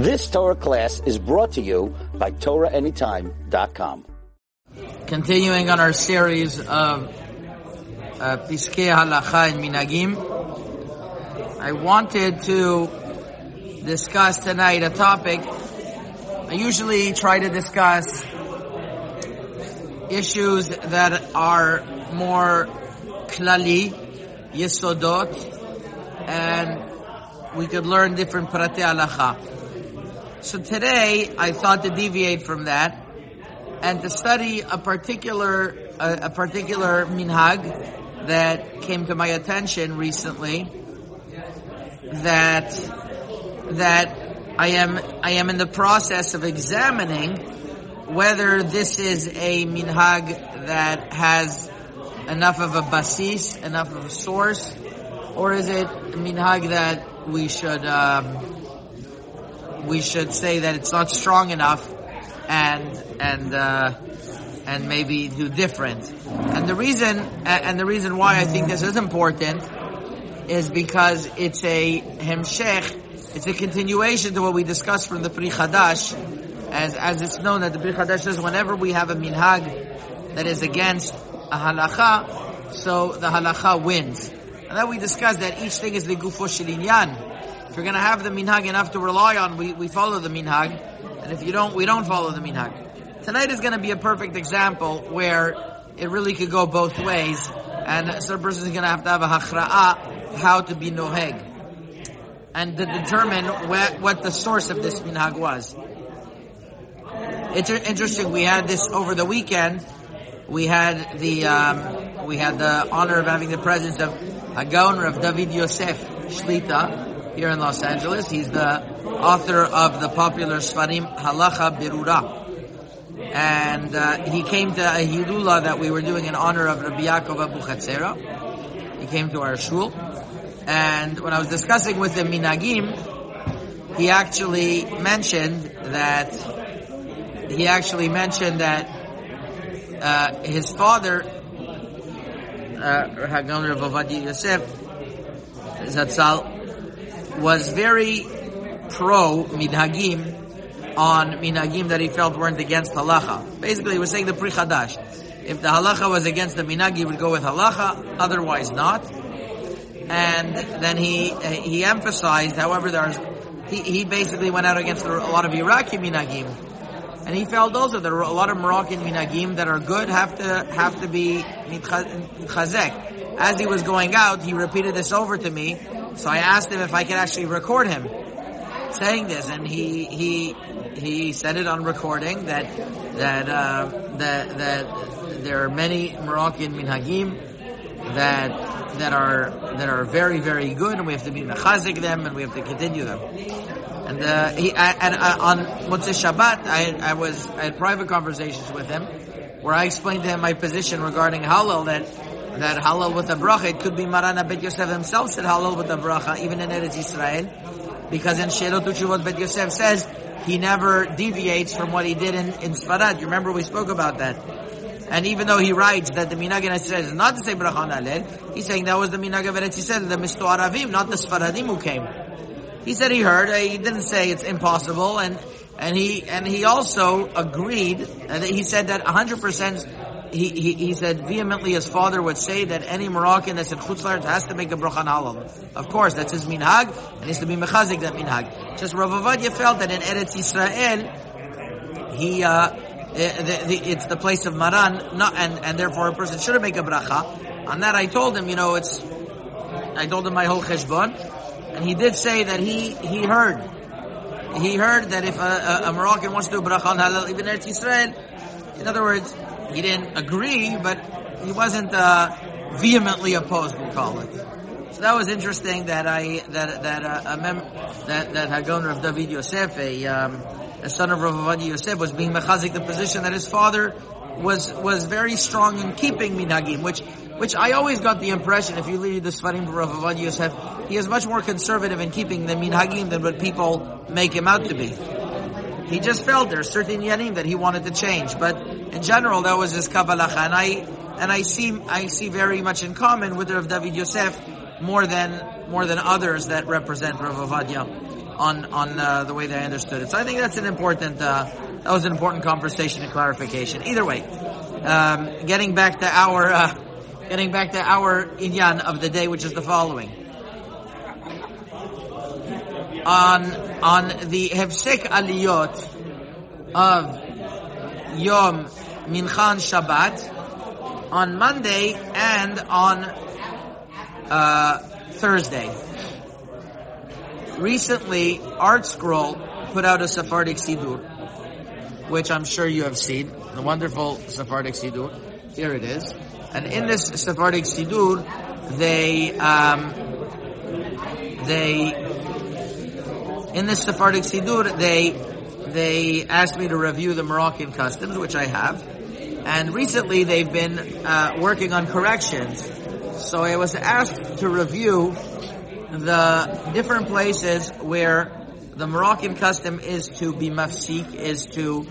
This Torah class is brought to you by TorahAnytime.com. Continuing on our series of uh, Piskei Halacha and Minagim, I wanted to discuss tonight a topic. I usually try to discuss issues that are more klali, yesodot, and we could learn different prate halacha. So today, I thought to deviate from that and to study a particular a, a particular minhag that came to my attention recently. That that I am I am in the process of examining whether this is a minhag that has enough of a basis, enough of a source, or is it a minhag that we should um, we should say that it's not strong enough and and uh, and maybe do different. And the reason and the reason why I think this is important is because it's a hemshech, it's a continuation to what we discussed from the Pri as as it's known that the Pri Chadash says whenever we have a minhag that is against a halacha, so the halacha wins. And then we discussed that each thing is the gufo shilinyan. If you're going to have the minhag enough to rely on, we, we follow the minhag. And if you don't, we don't follow the minhag. Tonight is going to be a perfect example where it really could go both ways. And some person is going to have to have a hachra'a, how to be noheg. And to determine what, what the source of this minhag was. It's interesting, we had this over the weekend. We had the, um, we had the honor of having the presence of Hagon of David Yosef Shlita, here in Los Angeles. He's the author of the popular Sfarim Halacha Berura. And uh, he came to a Hilula that we were doing in honor of Rabbi Yaakov Abu Chatzera. He came to our shul. And when I was discussing with him Minagim, he actually mentioned that he actually mentioned that uh, his father, uh, Rav Yosef, Zatzal, was very pro minhagim on minhagim that he felt weren't against halacha. Basically, he was saying the pri chadash. If the halacha was against the minhag, he would go with halacha. Otherwise, not. And then he he emphasized, however, there's he, he basically went out against a lot of Iraqi minhagim, and he felt also there are a lot of Moroccan minhagim that are good have to have to be chazek. As he was going out, he repeated this over to me so I asked him if I could actually record him saying this, and he he he said it on recording that that uh, that that there are many Moroccan minhagim that that are that are very very good, and we have to be mechazik them, and we have to continue them. And uh, he I, and uh, on Motzei Shabbat, I, I was I had private conversations with him where I explained to him my position regarding halal that that halal with a bracha, it could be Marana Bet Yosef himself said halal with a bracha, even in Eretz Israel, because in Sheilot Utshuvot Bet Yosef says he never deviates from what he did in, in Sfarad. You remember we spoke about that. And even though he writes that the minhag in Israel is not to say bracha on Halel, he's saying that was the minhag of Eretz Yisrael, the Misto Aravim, not the Sfaradim who came. He said he heard, he didn't say it's impossible, and and he and he also agreed. That he said that 100 percent he, he, said vehemently his father would say that any Moroccan that's in Chutzlar has to make a bracha halal. Of course, that's his minhag, and has to be mechazik that minhag. Just Rav Ovadia felt that in Eretz Yisrael, he, uh, it's the place of Maran, not, and, and therefore a person shouldn't make a bracha. On that I told him, you know, it's, I told him my whole cheshbon, and he did say that he, he heard, he heard that if a, a, a Moroccan wants to do bracha on halal, even Eretz Yisrael, in other words, he didn't agree, but he wasn't uh, vehemently opposed. We'll call it. So that was interesting that I that that uh, a mem- that that Hagon of David Yosef, a, um, a son of Rav Yosef, was being mechazik the position that his father was was very strong in keeping minhagim, which which I always got the impression, if you read the Sfarim of Rav Yosef, he is much more conservative in keeping the minhagim than what people make him out to be. He just felt there are certain yanim that he wanted to change, but in general that was his kabbalah. And I and I see I see very much in common with Rav David Yosef more than more than others that represent Rav Ovadia on on uh, the way they understood it. So I think that's an important uh, that was an important conversation and clarification. Either way, um, getting back to our uh, getting back to our inyan of the day, which is the following. On on the hefsek aliyot of Yom Minchan Shabbat on Monday and on uh, Thursday. Recently, ArtScroll put out a Sephardic Siddur, which I'm sure you have seen, the wonderful Sephardic Siddur. Here it is. And in this Sephardic Siddur, they, um, they, in this Sephardic Siddur, they, they asked me to review the Moroccan customs, which I have. And recently they've been uh, working on corrections. So I was asked to review the different places where the Moroccan custom is to be mafsik, is to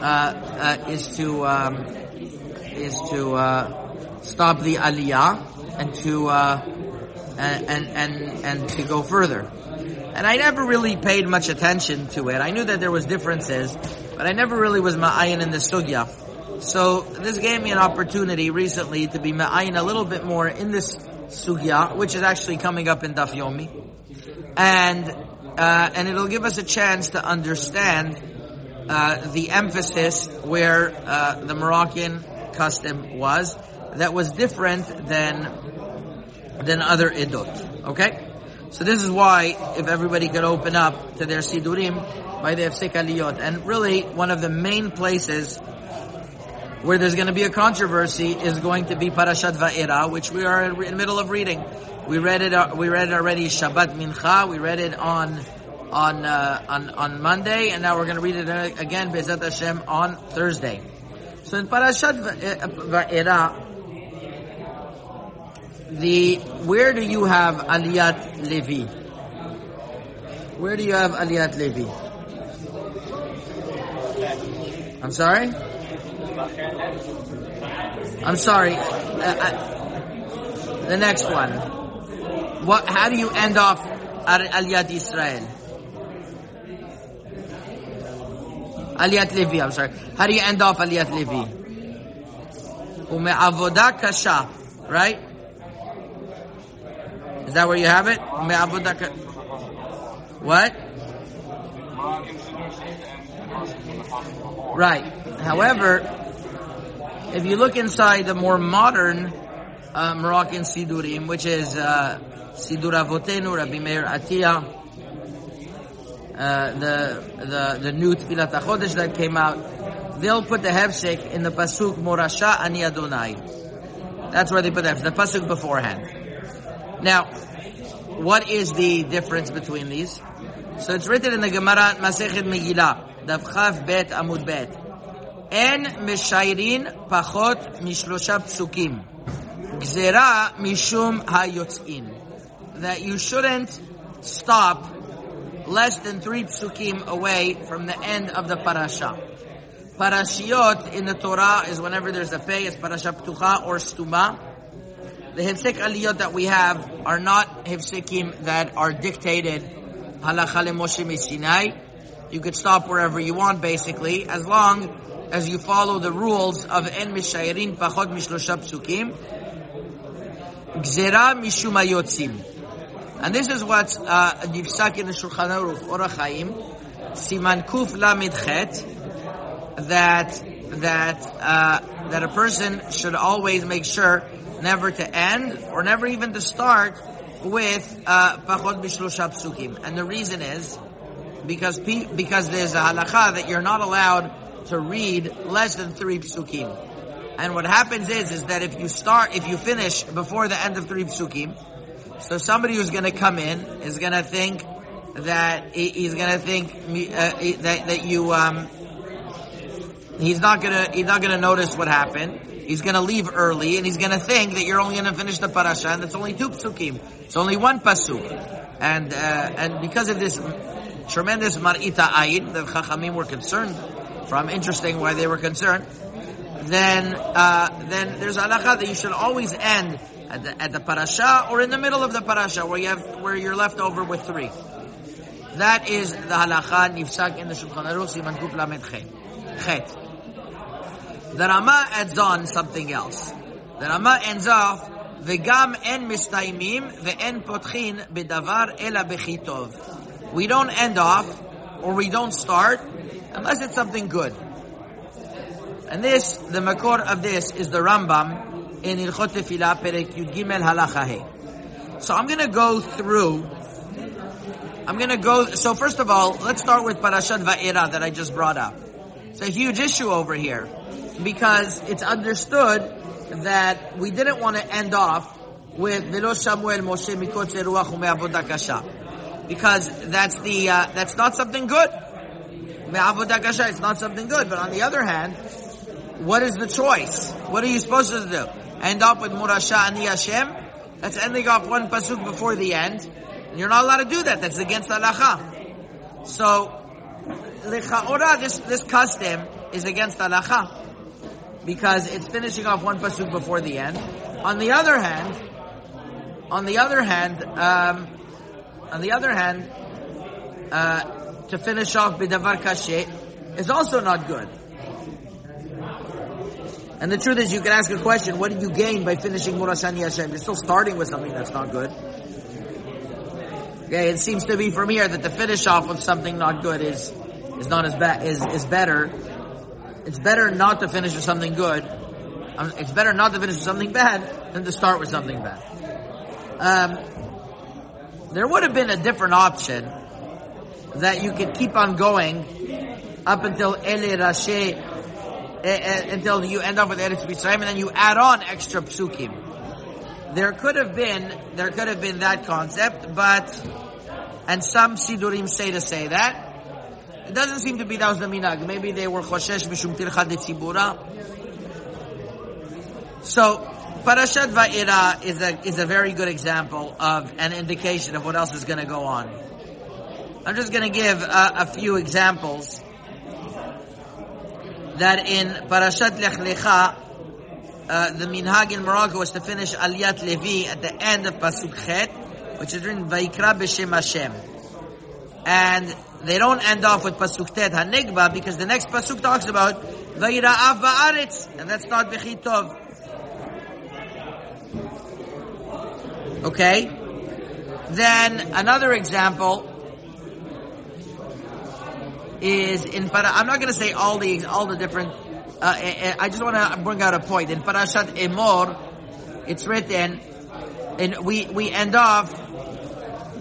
uh, uh, is to um, is to uh, stop the aliyah and to uh, and, and and to go further. And I never really paid much attention to it. I knew that there was differences, but I never really was ma'ayin in the sugya. So this gave me an opportunity recently to be ma'ayin a little bit more in this sugya, which is actually coming up in Daf Yomi, and uh, and it'll give us a chance to understand uh, the emphasis where uh, the Moroccan custom was that was different than than other idot. Okay. So this is why, if everybody could open up to their sidurim by the Aliyot, and really one of the main places where there's going to be a controversy is going to be Parashat Va'era, which we are in the middle of reading. We read it. uh, We read it already Shabbat Mincha. We read it on on uh, on on Monday, and now we're going to read it again Bezat Hashem on Thursday. So in Parashat uh, Va'era, the where do you have Aliyat Levi? Where do you have Aliyat Levi? I'm sorry. I'm sorry. Uh, I, the next one. What? How do you end off Al- Israel? Aliyat Levi. I'm sorry. How do you end off Aliyat Levi? Ume'avoda kasha. Right? Is that where you have it? Ume'avoda ka- What? Right. However, if you look inside the more modern uh, Moroccan Sidurim, which is uh, Sidur Avotenu, Rabbi Meir Atiyah, uh, the the the new Tfilat HaChodesh that came out, they'll put the hefsek in the pasuk Morasha Ani Adonai. That's where they put that the pasuk beforehand. Now, what is the difference between these? So it's written in the Gemara Masechet Megillah, Daf Chaf Bet Amud Bet. אין משיירין פחות משלושה פסוקים. גזירה משום היוצאין. That you shouldn't stop less than three psukim away from the end of the parasha. Parashiot in the Torah is whenever there's a pay, it's parasha ptucha or stuma. The hefsek aliyot that we have are not hefsekim that are dictated halacha Moshe Sinai. You could stop wherever you want, basically, as long as you follow the rules of en mishayrin pachot mishlosha psukim, gzera mishum hayotzim. And this is what uh, in the Shulchan Aruch Chaim, siman kuf lamid chet, that that uh, that a person should always make sure never to end or never even to start with uh, pachot mishlosha psukim. And the reason is because because there's a halacha that you're not allowed to read less than three psukim. And what happens is, is that if you start, if you finish before the end of three psukim, so somebody who's going to come in is going to think that he's going to think uh, that that you um, he's not going to he's not going to notice what happened. He's going to leave early, and he's going to think that you're only going to finish the parasha, and it's only two psukim. It's only one pasuk, and uh, and because of this tremendous mar'ita ayin that Chachamim were concerned from. Interesting why they were concerned. Then, uh, then there's halacha that you should always end at the, at the parasha or in the middle of the parasha where you have where you're left over with three. That is the halacha nifsak in the Shulchan Aruch Siman Kuf Lamed Chet. The Rama adds on something else. The Rama ends off וגם אין מסתיימים ואין פותחין בדבר אלא בכי We don't end off, or we don't start, unless it's something good. And this, the makor of this is the Rambam in Ilchot Tefillah, Perek Yud Gimel So I'm gonna go through, I'm gonna go, so first of all, let's start with Parashat Va'era that I just brought up. It's a huge issue over here, because it's understood that we didn't want to end off with Velo Shamu el Moshe Mikotzer Ruach Ume'avodah Kasha. Because that's the, uh, that's not something good. It's not something good. But on the other hand, what is the choice? What are you supposed to do? End up with Murasha Ani Hashem? That's ending off one pasuk before the end. And you're not allowed to do that. That's against halacha. So, Lechaora, this, this custom is against halacha because it's finishing off one pasuk before the end. On the other hand, on the other hand, um, on the other hand, uh, to finish off bidavar kashe is also not good. And the truth is, you can ask a question: What did you gain by finishing Murashani Hashem? You're still starting with something that's not good. Okay, it seems to be from here that the finish off of something not good is is not as bad is is better it's better not to finish with something good. Um, it's better not to finish with something bad than to start with something bad. Um, there would have been a different option that you could keep on going up until Ele Rashi, eh, eh, until you end up with Eretz Mitzrayim, and then you add on extra psukim. There could have been, there could have been that concept, but, and some sidurim say to say that, it doesn't seem to be that was the minag. Maybe they were choshesh mishum tircha de. So, Parashat Va'era is a, is a very good example of an indication of what else is going to go on. I'm just going to give a, a, few examples that in Parashat Lech Lecha, uh, the minhag in Morocco was to finish Aliyat Levi at the end of Pasuk Chet, which is written Vaikra B'Shem Hashem. And they don't end off with pasuk tet hanigba because the next pasuk talks about vayira'av ba'aretz, and that's not bechitov. Okay. Then another example is in para. I'm not going to say all the all the different. Uh, eh, eh, I just want to bring out a point in Parashat Emor. It's written, and we we end off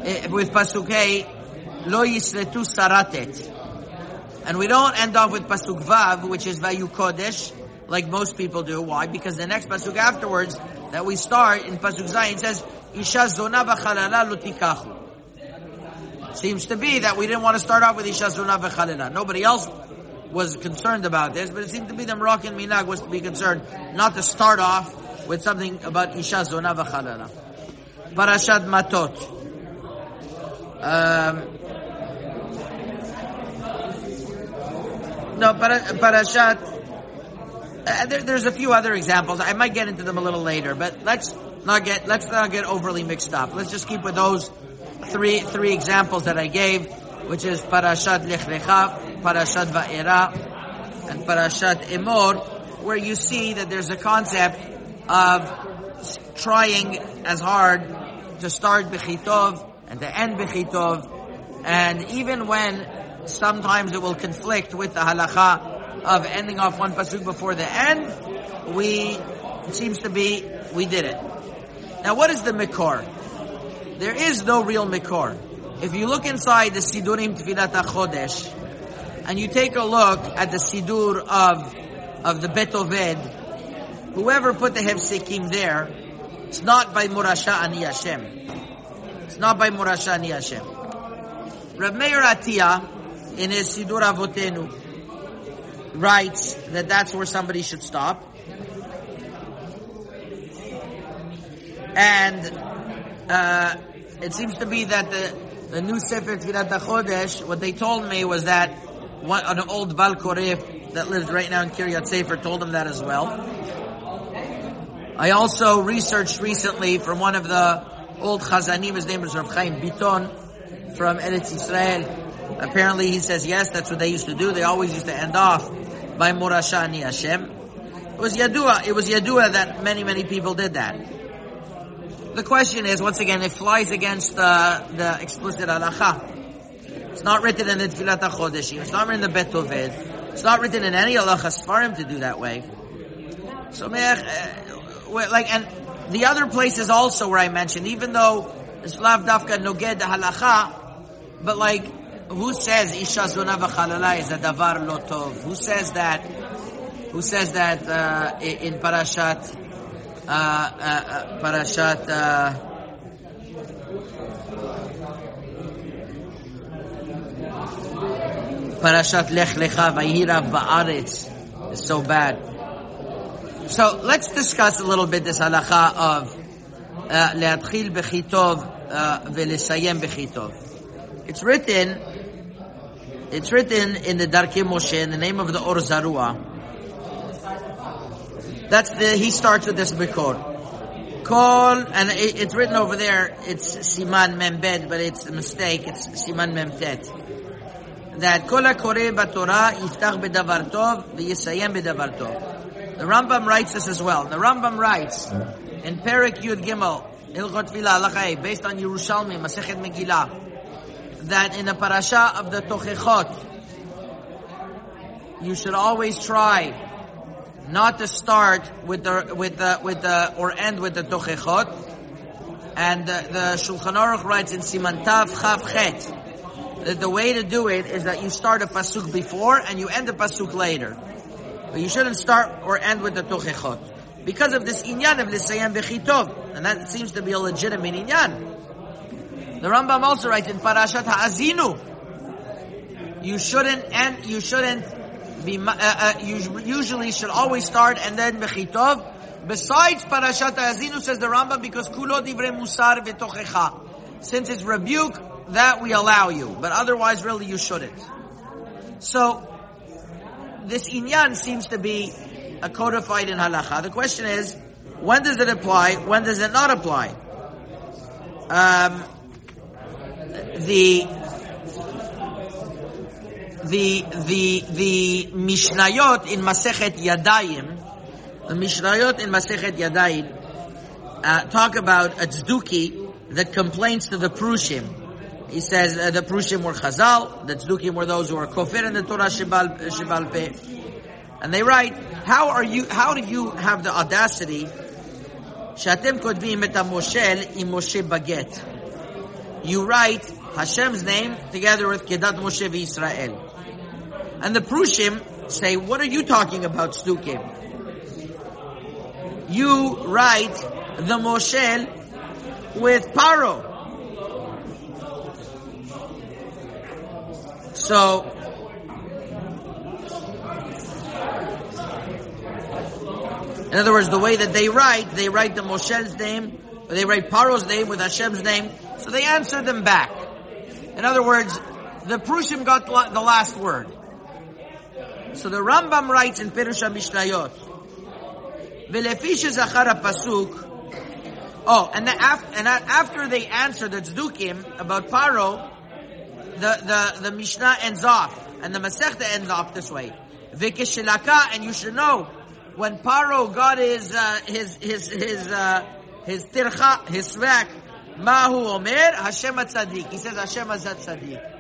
eh, with pasuk lo yisletu saratet. And we don't end off with pasuk vav, which is vayu kodesh, like most people do. Why? Because the next pasuk afterwards that we start in pasuk zayin says isha zona v'chalala lutikachu. Seems to be that we didn't want to start off with isha zona v'chalala. Nobody else was concerned about this, but it seemed to be the Moroccan minag was to be concerned not to start off with something about isha zona v'chalala. Parashat matot. Um, No, parashat. Uh, there, there's a few other examples. I might get into them a little later, but let's not get let's not get overly mixed up. Let's just keep with those three three examples that I gave, which is parashat Lech Lecha, parashat Va'era, and parashat Emor, where you see that there's a concept of trying as hard to start bechitov and to end bechitov, and even when sometimes it will conflict with the halacha of ending off one pasuk before the end. We, it seems to be, we did it. Now what is the mikor? There is no real mikor. If you look inside the Sidurim Tfilat HaChodesh, and you take a look at the Sidur of, of the Betoved, whoever put the Hefsekim there, it's not by Murasha Ani Hashem. It's not by Murasha Ani Hashem. Rav Meir Atiyah, in his Sidur Avotenu writes that that's where somebody should stop. And uh, it seems to be that the, the new Sefer Tfilat HaChodesh, what they told me was that one, an old Bal Koref that lives right now in Kiryat Sefer told him that as well. I also researched recently from one of the old Chazanim, his name is Rav Chaim Biton, from Eretz Israel. Apparently he says yes, that's what they used to do. They always used to end off by Morasha Ani Hashem. It was Yadua, it was Yadua that many, many people did that. The question is, once again, it flies against the, the explicit halacha. It's not written in the Tfilat HaChodeshim. It's not written in the Bet Toved. It's not written in any halacha svarim to do that way. So, uh, like, and the other places also where I mentioned, even though it's lav dafka noged halacha, but like, who says isha zona v'chalala is a davar lo tov? Who says that? Who says that uh, in parashat uh, uh, uh parashat? Uh, Parashat Lech Lecha Vayira Ba'aretz is so bad. So let's discuss a little bit this halacha of להתחיל בכי טוב ולסיים בכי It's written, it's written in the Darkei Moshe in the name of the Or Zarua. That's the, he starts with this Bikor. Kol, and it, it's written over there, it's Siman Membed, but it's a mistake, it's Siman Memtet. That Kol HaKoreh BaTorah yiftach bedavar tov v'yisayem bedavar tov. The Rambam writes this as well. The Rambam writes in Perik Yud Gimel, Ilchot Tfilah, based on Yerushalmi, Masechet Megillah, that in the parasha of the Tochechot, you should always try not to start with the with the with the or end with the Tochechot. And the, the Shulchan Aruch writes in Simantav Chav Chet that the way to do it is that you start a pasuk before and you end the pasuk later. But you shouldn't start or end with the Tochechot. Because of this inyan of Lisayam Bechitov. And that seems to be a legitimate inyan. The Rambam also writes in Parashat Ha'azinu, you shouldn't end, you shouldn't be uh, uh, usually should always start and then Bechitov. Besides Parashat Ha'azinu says the Rambam because kulo divrei musar v'tochecha. Since it's rebuke, that we allow you, but otherwise really you shouldn't. So, this inyan seems to be a codified in halacha. The question is, when does it apply? When does it not apply? Um, the the the the Mishnayot in Masechet Yadayim, the Mishnayot in Masechet Yadayim uh, talk about a tzduki that complains to the Prushim. He says uh, the Prushim were Chazal, the tzdukim were those who were kofir in the Torah Shibal, Shibal Peh. And they write, how are you, how do you have the audacity שאתם כותבים את המושל עם משה בגט. You write Hashem's name together with Kedat Moshe Israel. And the Prushim say, what are you talking about, Stukim? You write the Moshe with Paro. So, in other words, the way that they write, they write the Moshe's name, or they write Paro's name with Hashem's name, so they answer them back. In other words, the Prushim got the last word. So the Rambam writes in Pirush HaMishnayot, V'lefish zachar pasuk. Oh, and, after, and after they answer the Tzdukim about Paro, the, the, the Mishnah ends off, and the Masechta ends off this way. V'keshilaka, and you should know, when Paro got his, uh, his, his, his, uh, his tircha, his svak, Mahu Omer, Hashem Tzaddik. He says Hashem Azat Tzaddik.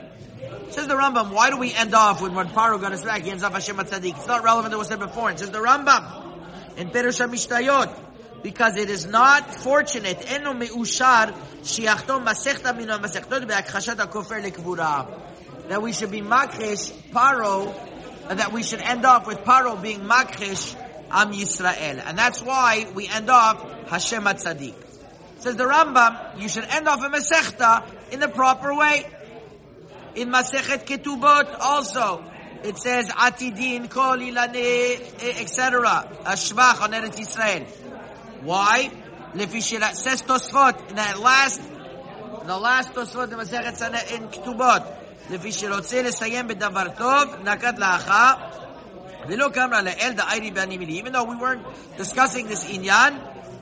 Says the Rambam, why do we end off when when Paro got his back, he ends off Hashem Tzaddik? It's not relevant to what was said before. It says the Rambam in Perush HaMishnayot, because it is not fortunate, eno meushar, shiachtom masechta mino masechtot be'akhashat ha'kofer lekvura. That we should be makhesh Paro, that we should end off with Paro being makhesh Am Yisrael. And that's why we end off Hashem Tzaddik. Says the Rambam, you should end off a Masechta in the proper way. In Masechet Ketubot also, it says Atidin, Kol Ilane, etc. Ashvach on Eretz Yisrael. Why? Lefishira says Tosfot in that last, the last Tosfot in Masechet in Ketubot. לפי שרוצה לסיים בדבר טוב, נקט לאחר, ולא קמרה לאל דאיירי ואני even though we weren't discussing this inyan,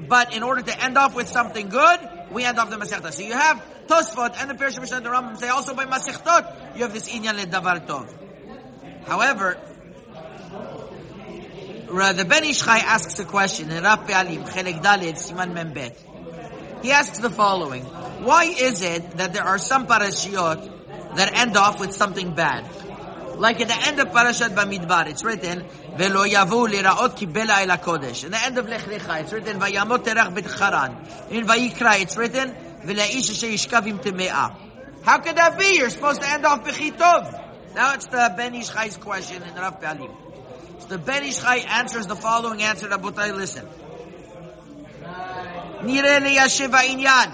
but in order to end off with something good, we end off the Masechta. So you have Tosfot and the Pirish Mishnah the Rambam say also by Masechtot you have this inyan le davar tov. However, the Ben Ish Chai asks a question in Pe'alim, Chelek Siman Membet. He asks the following. Why is it that there are some parashiot that end off with something bad? Like at the end of Parashat Bamidbar, it's written, Velo yavu liraot ki bela el kodesh. In the end of Lech Lecha, it's written, Vayamot terach bet Haran. In Vayikra, it's written, V'la'ish asher yishkav im teme'ah. How could that be? You're supposed to end off b'chitov. Now it's the Ben Ish Chai's question in Rav Pe'alim. So the Ben Ishchai answers the following answer, Rabotai, listen. נראה ליישב Inyan.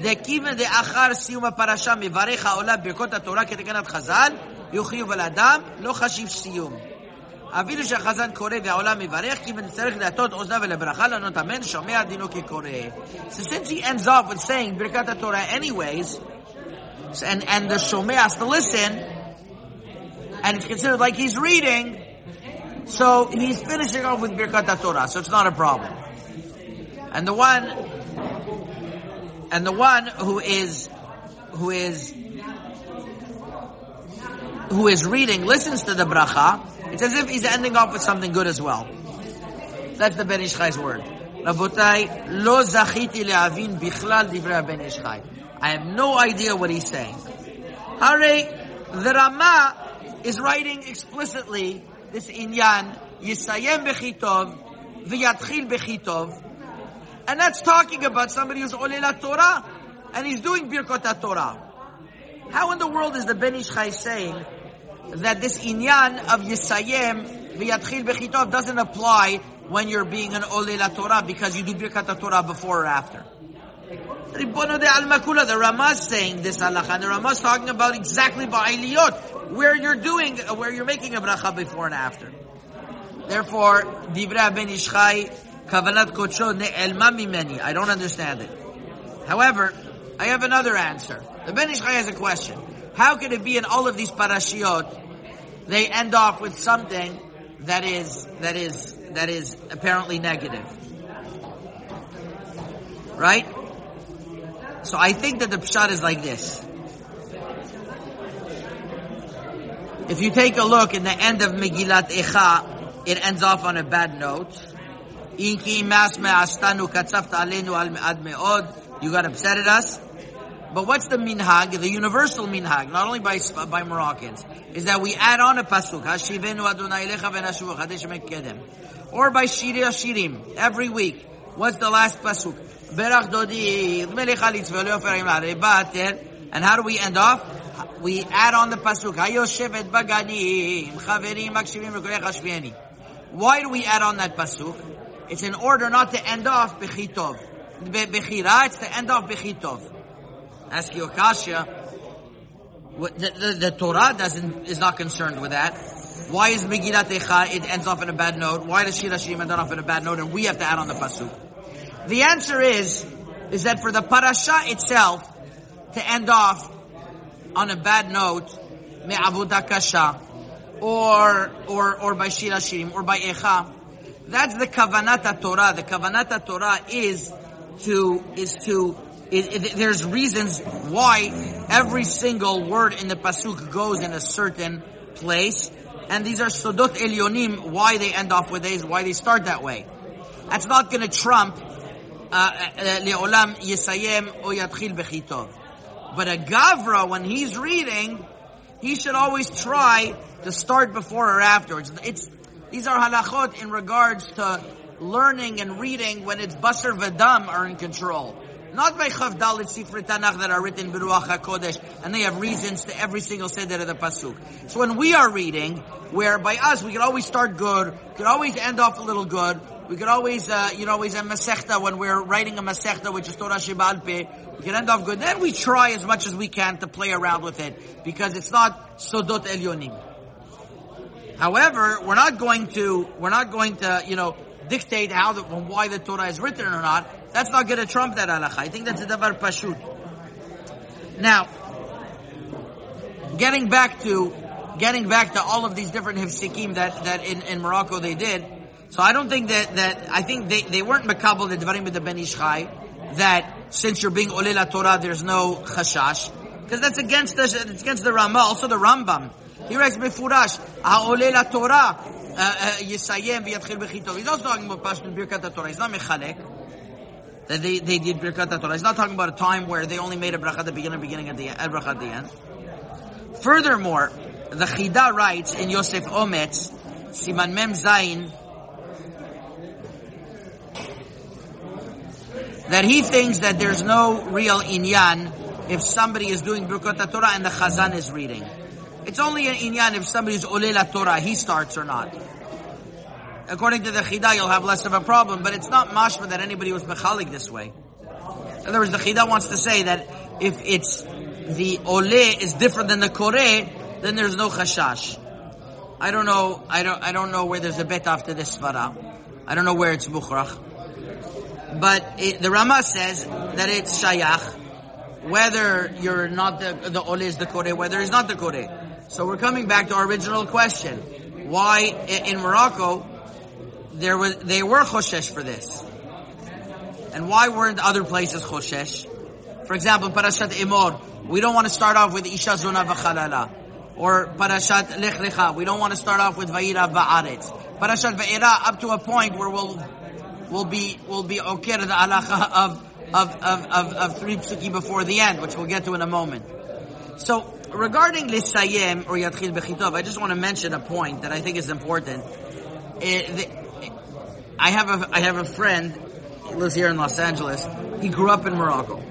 דכיוון דאחר סיום הפרשה מברך העולה ברכות התורה כתקנת חז"ל, יוחיוב על אדם, לא חשיב סיום. אפילו שהחזן קורא והעולם מברך, כיוון צריך להטות אוזניו לברכה, לענות אמן, שומע דינו כקורא. So since he ends off with saying ברכת התורה anyways, and, and the shomea has to listen, and it's considered like he's reading, so he's finishing off with Birkat Torah, so it's not a problem. And the one, and the one who is, who is, who is reading listens to the bracha, it's as if he's ending off with something good as well. That's the Ben Ish Chai's word. Rabotai, lo zachiti le'avin bichlal divrei Ben Ish Chai. I have no idea what he's saying. Hare, the Rama is writing explicitly this inyan, Yisayem bechitov, v'yatchil bechitov, and that's talking about somebody who's Olila Torah, and he's doing Birkot Torah. How in the world is the Ben Ish Chai saying that this inyan of Yisayim v'yatchil bechitov doesn't apply when you're being an Olila Torah because you do Birkat Torah before or after? Ribono de Al-Makula, the Ramah is saying this halacha, and the Ramah is talking about exactly ba'iliyot, where you're doing, where you're making a bracha before and after. Therefore, Divrei Ben Ish Chai Kavanat Kocho Ne'elma Mimeni. I don't understand it. However, I have another answer. The Ben Ish Chai has a question. How could it be in all of these parashiot, they end off with something that is, that is, that is apparently negative? Right? So I think that the pshat is like this. If you take a look in the end of Megillat Echa, it ends off on a bad note. You got upset at us. But what's the minhag, the universal minhag, not only by by Moroccans, is that we add on a pasuk, Hashivenu Adonai Elecha v'nashuv Chadesh Kedem, or by Shiri Shirim every week. What's the last pasuk? Berach Dodi And how do we end off? We add on the pasuk, Hayoshevet Baganim Chaverim Makshivim Hashvieni. Why do we add on that pasuk? It's in order not to end off bechitov. Bechira, it's to end off bechitov. Ask you Akasha. The, the, the, Torah doesn't is not concerned with that. Why is Megillat Echa, it ends off in a bad note? Why does Shir Hashirim end off in a bad note and we have to add on the pasuk? The answer is, is that for the parasha itself to end off on a bad note, me'avuda kasha, or, or, or by Shir Hashirim, or by Echa, that's the kavanata Torah. The kavanata Torah is to, is to it, it, there's reasons why every single word in the pasuk goes in a certain place, and these are sodot elyonim. Why they end off with these? Why they start that way? That's not going to trump uh, uh, uh, leolam yisayem o yatchil bechitov. But a gavra, when he's reading, he should always try to start before or afterwards. It's these are halachot in regards to learning and reading when it's basar v'dam are in control. Not by Chavdal Sifri Tanakh that are written Beruach HaKodesh, and they have reasons to every single seder of the Pasuk. So when we are reading, where by us we can always start good, we can always end off a little good, we can always, uh, you know, always a Masechta when we're writing a Masechta, which is Torah Shebal we can end off good. Then we try as much as we can to play around with it, because it's not Sodot Elyonim. However, we're not going to, we're not going to, you know, dictate how the, why the Torah is written or not. That's not going to trump that halacha. I think that's a davar pashut. Now, getting back to getting back to all of these different hifsikim that that in, in Morocco they did. So I don't think that that I think they, they weren't makabel the dvarim with the Ben Ish Chai. that since you're being Olela Torah, there's no chashash. Because that's against the, it's against the Rama, also the Rambam. He writes Mefurash, Ha'olela Torah, uh, uh, Yisayem v'yatchil b'chitov. He's also talking about Pashtus Birkat Torah. He's not Mechalek. That they, they did Birkat Torah. He's not talking about a time where they only made a bracha at the beginning, beginning at the end, at the end. Furthermore, the Chida writes in Yosef Ometz, Siman Mem Zayin, that he thinks that there's no real inyan if somebody is doing Birkat Torah and the Chazan is reading. It's only an inyan if somebody is Olela Torah, he starts or not. According to the Chida, you'll have less of a problem, but it's not mashma that anybody was mechalik this way. In other words, the Chida wants to say that if it's the ole is different than the kore, then there's no chashash. I don't know. I don't. I don't know where there's a bet after this svara. I don't know where it's mukhrach. But it, the Rama says that it's shayach, whether you're not the the ole is the kore, whether it's not the kore. So we're coming back to our original question: Why in Morocco there was they were choshesh for this, and why weren't other places choshesh? For example, Parashat Emor, we don't want to start off with Isha Zona v'chalala. Or Parashat Lech Lecha, we don't want to start off with Va'ira va'aretz. Parashat Va'ira, up to a point where we'll, we'll be, we'll be okay to the halacha of, of, of, of, of three psukim before the end, which we'll get to in a moment. So, regarding Lisayem or Yatchil Bechitov, I just want to mention a point that I think is important. It, the, I have a, I have a friend, he lives here in Los Angeles, he grew up in Morocco.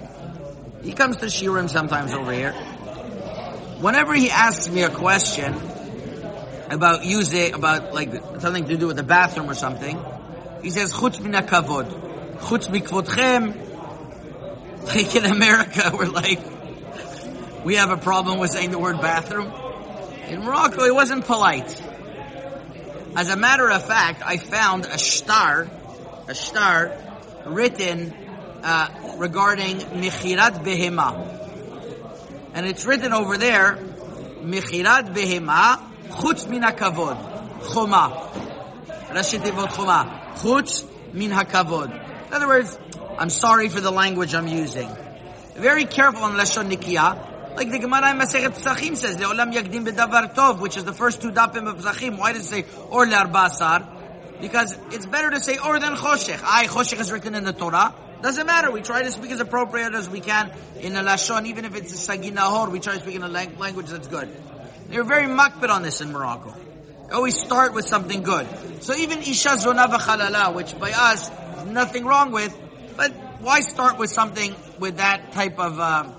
He comes to Shiurim sometimes over here. Whenever he asks me a question about using, about like something to do with the bathroom or something, he says, Chutz min kavod. Chutz mikvodchem. Like in America, we're like, we have a problem with saying the word bathroom. In Morocco, it wasn't polite. As a matter of fact, I found a star, a star written uh, regarding Michirat Behema. And it's written over there, Michirat Behema, Chutz min hakavod, Choma. Rashi Tevot Choma. Chutz min hakavod. In other words, I'm sorry for the language I'm using. Very careful on Lashon Nikiya. Like the Gemara in Masechet Psachim says, Le'olam yagdim bedavar tov, which is the first two dapim of Psachim. Why does it say, or le'arbasar? Because it's better to say or than choshech. I, choshech is written in the Torah. Doesn't matter. We try to speak as appropriate as we can in a lashon, even if it's a saginahor. We try to speak in a language that's good. They're very makbid on this in Morocco. They always start with something good. So even isha zona v'chalala, which by us nothing wrong with, but why start with something with that type of uh,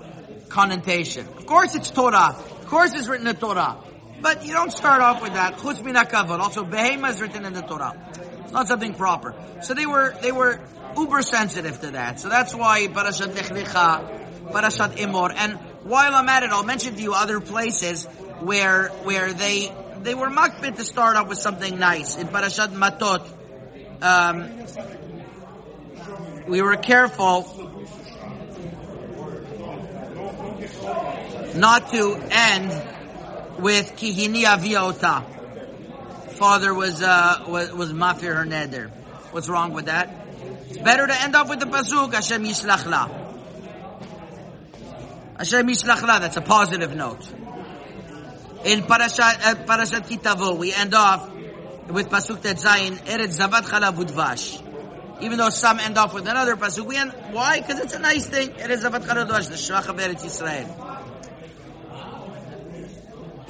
connotation? Of course, it's Torah. Of course, it's written in Torah. But you don't start off with that. Chutz min Also, behema is written in the Torah. It's not something proper. So they were they were uber sensitive to that. So that's why Parashat Lech Lecha, Parashat Emor, and while I'm at it, I'll mention to you other places where where they they were makbid to start off with something nice. In Parashat Matot, um, we were careful not to end with Kihini Aviota. Father was uh, was was mafir her neder. What's wrong with that? It's better to end up with the pasuk Hashem Yishlach La. Hashem. That's a positive note. In Parashat uh, Parashat Kitavo, we end off with pasuk Tetzayin Eretz Zavat Chalav Udvash. Even though some end off with another pasuk, we end. Why? Because it's a nice thing. Eretz Zavat Chalav Udvash, the Shvach of Eretz Yisrael.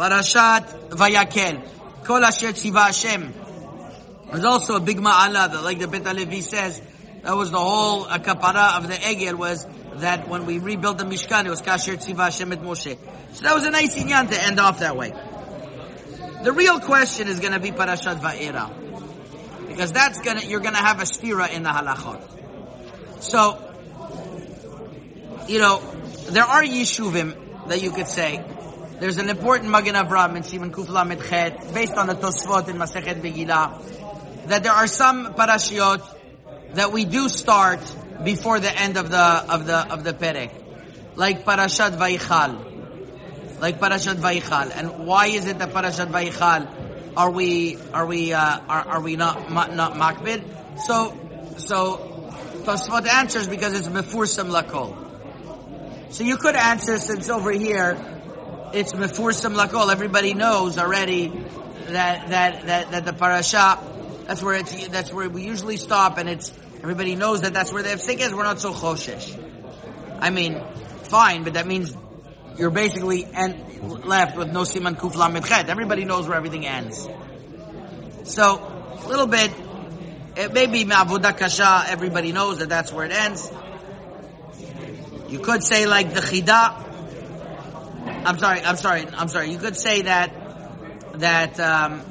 Parashat Vayakel. Kol Asher Tziva Hashem. There's also a big ma'ala that, like the Bet Levi says, that was the whole kapara of the Egel was that when we rebuilt the Mishkan, it was Kasher Tziva Hashem et Moshe. So that was a nice inyan to end off that way. The real question is going to be Parashat Va'era. Because that's gonna, you're gonna have a stira in the halachot. So, you know, there are yishuvim that you could say. There's an important Magen Avram in Simon Kufla Medchet, based on the Tosfot in Masechet Megillah, that there are some parashiot that we do start before the end of the of the of the perek, like Parashat Vayichal, like Parashat Vayichal. And why is it that Parashat Vayichal are we are we uh, are, are we not not makbid? So so Tosfot answers because it's mefursam lakol. So you could answer since over here it's mefursam lakol. Everybody knows already that that that that the parasha that's where it's that's where we usually stop, and it's everybody knows that that's where the hefsek is. We're not so choshesh. I mean, fine, but that means you're basically left with no siman kuf lamed. Everybody knows where everything ends. So, a little bit, it may be ma'avodah kasha, everybody knows that that's where it ends. You could say like the chida. I'm sorry, I'm sorry, I'm sorry. You could say that, that, um,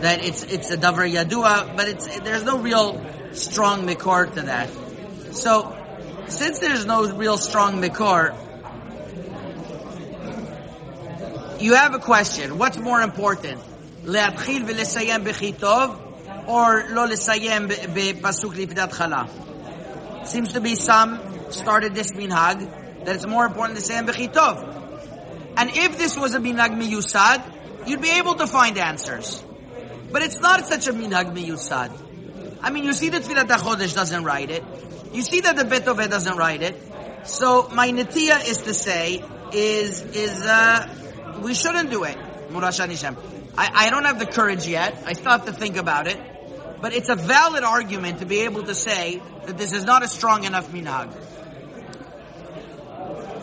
that it's, it's a davar yadua, but it's, there's no real strong mikor to that. So, since there's no real strong mikor, you have a question. What's more important? להתחיל ולסיים בחיטוב, or לא לסיים בפסוק לפני התחלה? Seems to be some started this minhag that it's more important to say bechitov. And if this was a minhag miyusad, you'd be able to find answers. But it's not such a minhag miyusad. I mean, you see that Tfilat HaChodesh doesn't write it. You see that the Betoveh doesn't write it. So my netiya is to say, is, is, uh, we shouldn't do it. I, I don't have the courage yet. I still have to think about it. But it's a valid argument to be able to say that this is not a strong enough minhag.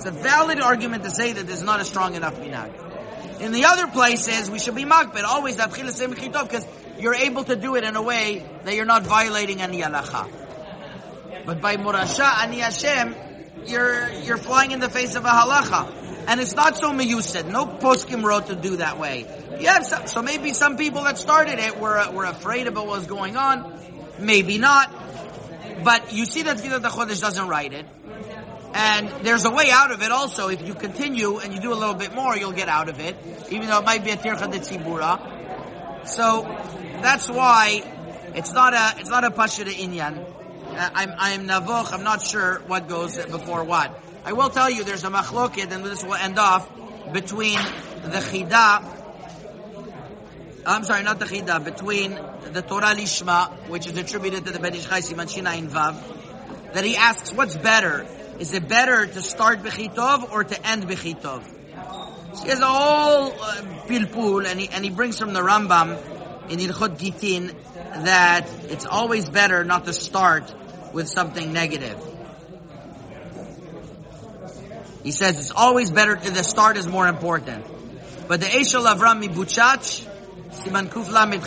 It's a valid argument to say that there's not a strong enough minhag. In the other places, we should be makbid, always that because you're able to do it in a way that you're not violating any halacha. But by murasha ani Hashem, you're you're flying in the face of a halacha. And it's not so miyused. No poskim wrote to do that way. Yes, so, maybe some people that started it were, were afraid about what was going on. Maybe not. But you see that Tfilat Chodesh doesn't write it. And there's a way out of it also. If you continue and you do a little bit more, you'll get out of it. Even though it might be a tircha de tzibura. So, that's why it's not a, it's not a pasha de inyan. Uh, I'm, I'm navoch, I'm not sure what goes before what. I will tell you there's a machloket, and this will end off, between the chida, I'm sorry, not the chida, between the Torah Lishma, which is attributed to the Ben Ish Chai Siman Shina Vav, that he asks, what's better? Is it better to start Bechitov or to end Bechitov? So he has a whole uh, pilpul, and he, and he brings from the Rambam in Ilchot Gitin that it's always better not to start with something negative. He says it's always better, the start is more important. But the Eshel Avram Mibuchach, Siman Kuf Lamed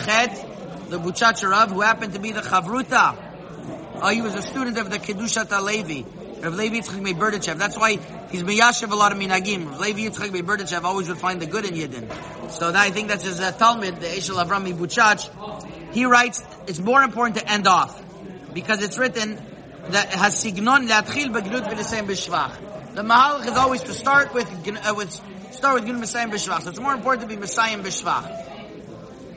the Buchach Rav, who happened to be the Chavruta, oh, he was a student of the Kedushat Alevi, Rav Levi Yitzchak MiBerdichev. That's why he's Miyashev a lot of Minagim. Rav Levi Yitzchak Meiberdichev always would find the good in Yidden. So that, I think that's his uh, Talmud, the Eshel Avram Mibuchach. He writes, it's more important to end off. Because it's written that Hasignon Latchil Beglut V'Nisayim B'Shvach. The Mahalach is always to start with, uh, with start with Gil Mesayem B'Shvach. So it's more important to be Mesayem B'Shvach.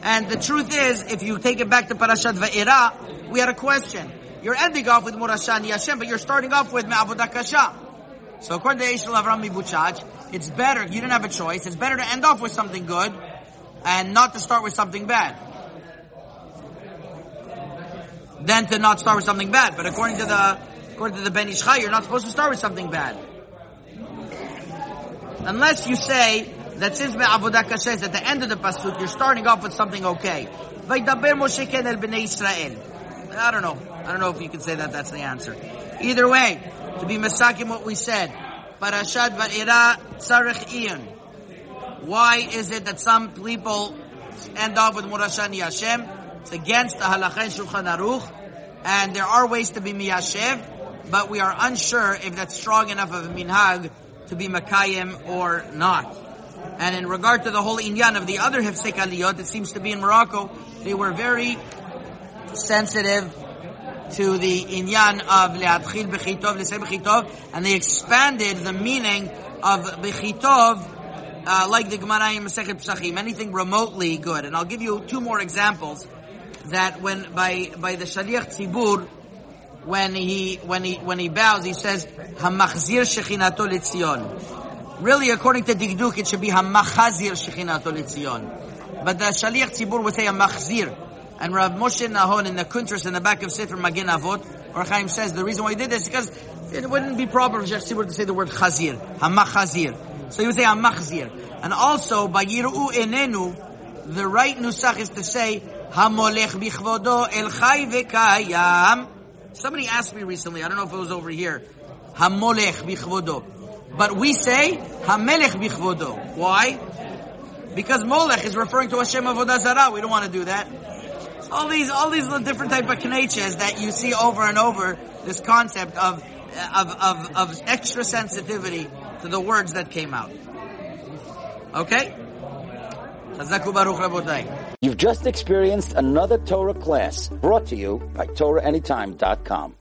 And the truth is, if you take it back to Parashat Va'ira, we had a question. You're ending off with Murashan Yashem, but you're starting off with Me'avodah Kasha. So according to Eshel Avram Mibuchach, it's better, you didn't have a choice, it's better to end off with something good and not to start with something bad. Than to not start with something bad. But according to the, according to the Ben Ish Chai, you're not supposed to start with something bad. Unless you say that since Me'avodah is at the end of the pasuk, you're starting off with something okay. El Israel. I don't know. I don't know if you can say that that's the answer. Either way, to be masakim what we said, Parashat Va'ira Tzarech Iyon. Why is it that some people end up with Murashani Hashem? It's against the Halacha and Shulchan Aruch, and there are ways to be Miyashev, but we are unsure if that's strong enough of a minhag to be Makayim or not. And in regard to the whole inyan of the other Hefsek Aliyot, it seems to be in Morocco, they were very sensitive to the inyan of Le'atchil Bechitov, Le'seh Bechitov, and they expanded the meaning of Bechitov uh, like the Gemara in Masechet Pesachim, anything remotely good. And I'll give you two more examples that when by by the Shaliach Tzibur, when he when he when he bows, he says Hamachzir Shechinato Litzion. Really, according to Digduk, it should be Hamachazir Shechinato Litzion. But the Shaliach Tzibur would say Hamachzir. And Rav Moshe Nahon in the Kuntras in the back of Sefer Magin Avot Or Chaim says the reason why he did this is because it wouldn't be proper for Shechsibur to say the word chazir, hamachazir. So he would say hamachzir. And also, by enenu, the right nusach is to say, hamolech bichvodo el chai v'kayam. Somebody asked me recently, I don't know if it was over here, hamolech bichvodo. But we say, hamelech bichvodo. Why? Because molech is referring to Hashem Avodah Zarah. We don't want to do that. All these, all these different type of kneches that you see over and over, this concept of, of, of, of extra sensitivity to the words that came out. Okay? You've just experienced another Torah class brought to you by TorahAnytime.com.